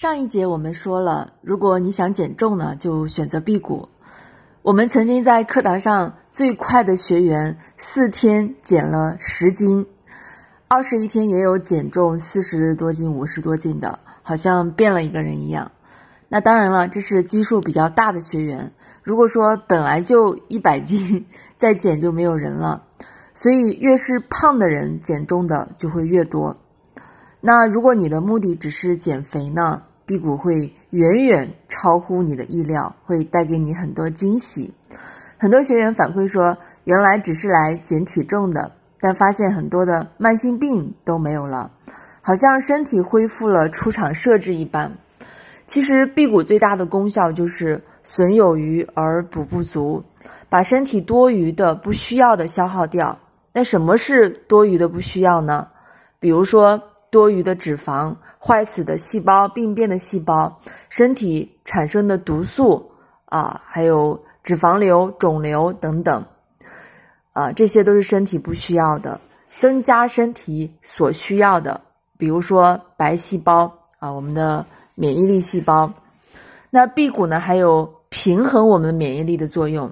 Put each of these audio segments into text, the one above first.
上一节我们说了，如果你想减重呢，就选择辟谷。我们曾经在课堂上最快的学员四天减了十斤，二十一天也有减重四十多斤、五十多斤的，好像变了一个人一样。那当然了，这是基数比较大的学员。如果说本来就一百斤，再减就没有人了。所以越是胖的人，减重的就会越多。那如果你的目的只是减肥呢？辟谷会远远超乎你的意料，会带给你很多惊喜。很多学员反馈说，原来只是来减体重的，但发现很多的慢性病都没有了，好像身体恢复了出厂设置一般。其实辟谷最大的功效就是损有余而补不足，把身体多余的、不需要的消耗掉。那什么是多余的、不需要呢？比如说多余的脂肪。坏死的细胞、病变的细胞、身体产生的毒素啊，还有脂肪瘤、肿瘤等等，啊，这些都是身体不需要的。增加身体所需要的，比如说白细胞啊，我们的免疫力细胞。那辟谷呢，还有平衡我们的免疫力的作用。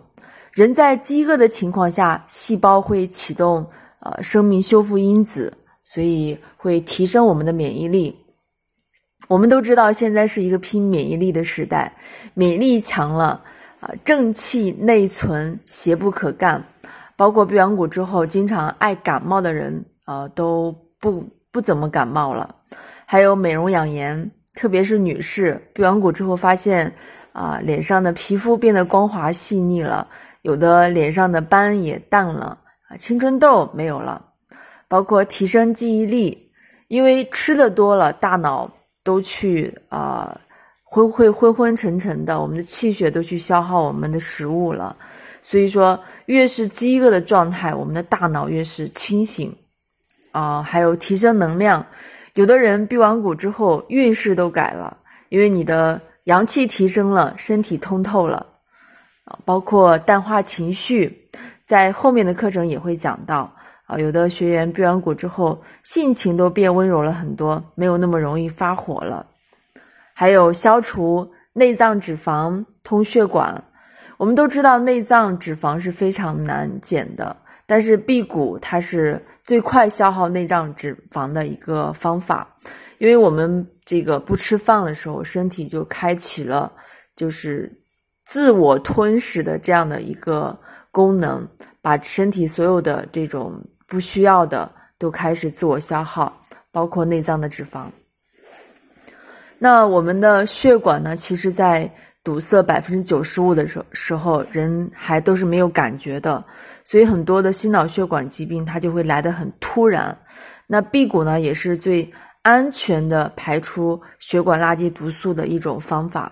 人在饥饿的情况下，细胞会启动呃生命修复因子，所以会提升我们的免疫力。我们都知道，现在是一个拼免疫力的时代，免疫力强了啊，正气内存，邪不可干。包括闭完谷之后，经常爱感冒的人啊，都不不怎么感冒了。还有美容养颜，特别是女士，闭完谷之后发现啊，脸上的皮肤变得光滑细腻了，有的脸上的斑也淡了啊，青春痘没有了。包括提升记忆力，因为吃的多了，大脑。都去啊，昏会昏昏沉沉的，我们的气血都去消耗我们的食物了。所以说，越是饥饿的状态，我们的大脑越是清醒啊。还有提升能量，有的人闭完谷之后运势都改了，因为你的阳气提升了，身体通透了啊。包括淡化情绪，在后面的课程也会讲到。啊，有的学员辟完谷之后，性情都变温柔了很多，没有那么容易发火了。还有消除内脏脂肪，通血管。我们都知道内脏脂肪是非常难减的，但是辟谷它是最快消耗内脏脂肪的一个方法，因为我们这个不吃饭的时候，身体就开启了就是自我吞噬的这样的一个功能，把身体所有的这种。不需要的都开始自我消耗，包括内脏的脂肪。那我们的血管呢？其实，在堵塞百分之九十五的时时候，人还都是没有感觉的。所以，很多的心脑血管疾病它就会来得很突然。那辟谷呢，也是最安全的排出血管垃圾毒素的一种方法。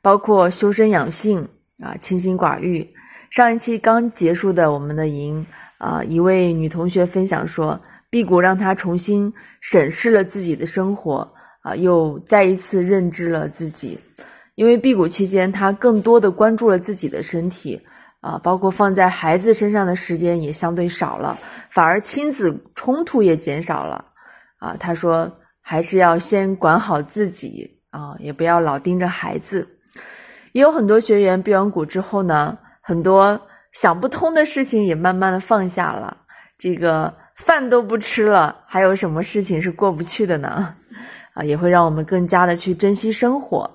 包括修身养性啊，清心寡欲。上一期刚结束的我们的营。啊，一位女同学分享说，辟谷让她重新审视了自己的生活，啊，又再一次认知了自己。因为辟谷期间，她更多的关注了自己的身体，啊，包括放在孩子身上的时间也相对少了，反而亲子冲突也减少了。啊，她说还是要先管好自己，啊，也不要老盯着孩子。也有很多学员辟完谷之后呢，很多。想不通的事情也慢慢的放下了，这个饭都不吃了，还有什么事情是过不去的呢？啊，也会让我们更加的去珍惜生活，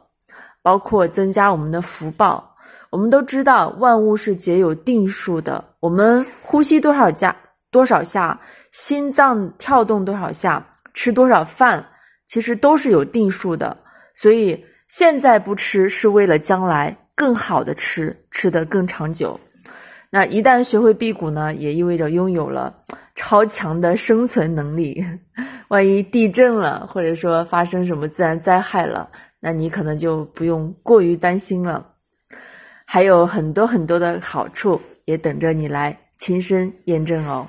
包括增加我们的福报。我们都知道万物是皆有定数的，我们呼吸多少下多少下，心脏跳动多少下，吃多少饭，其实都是有定数的。所以现在不吃是为了将来更好的吃，吃得更长久。那一旦学会辟谷呢，也意味着拥有了超强的生存能力。万一地震了，或者说发生什么自然灾害了，那你可能就不用过于担心了。还有很多很多的好处，也等着你来亲身验证哦。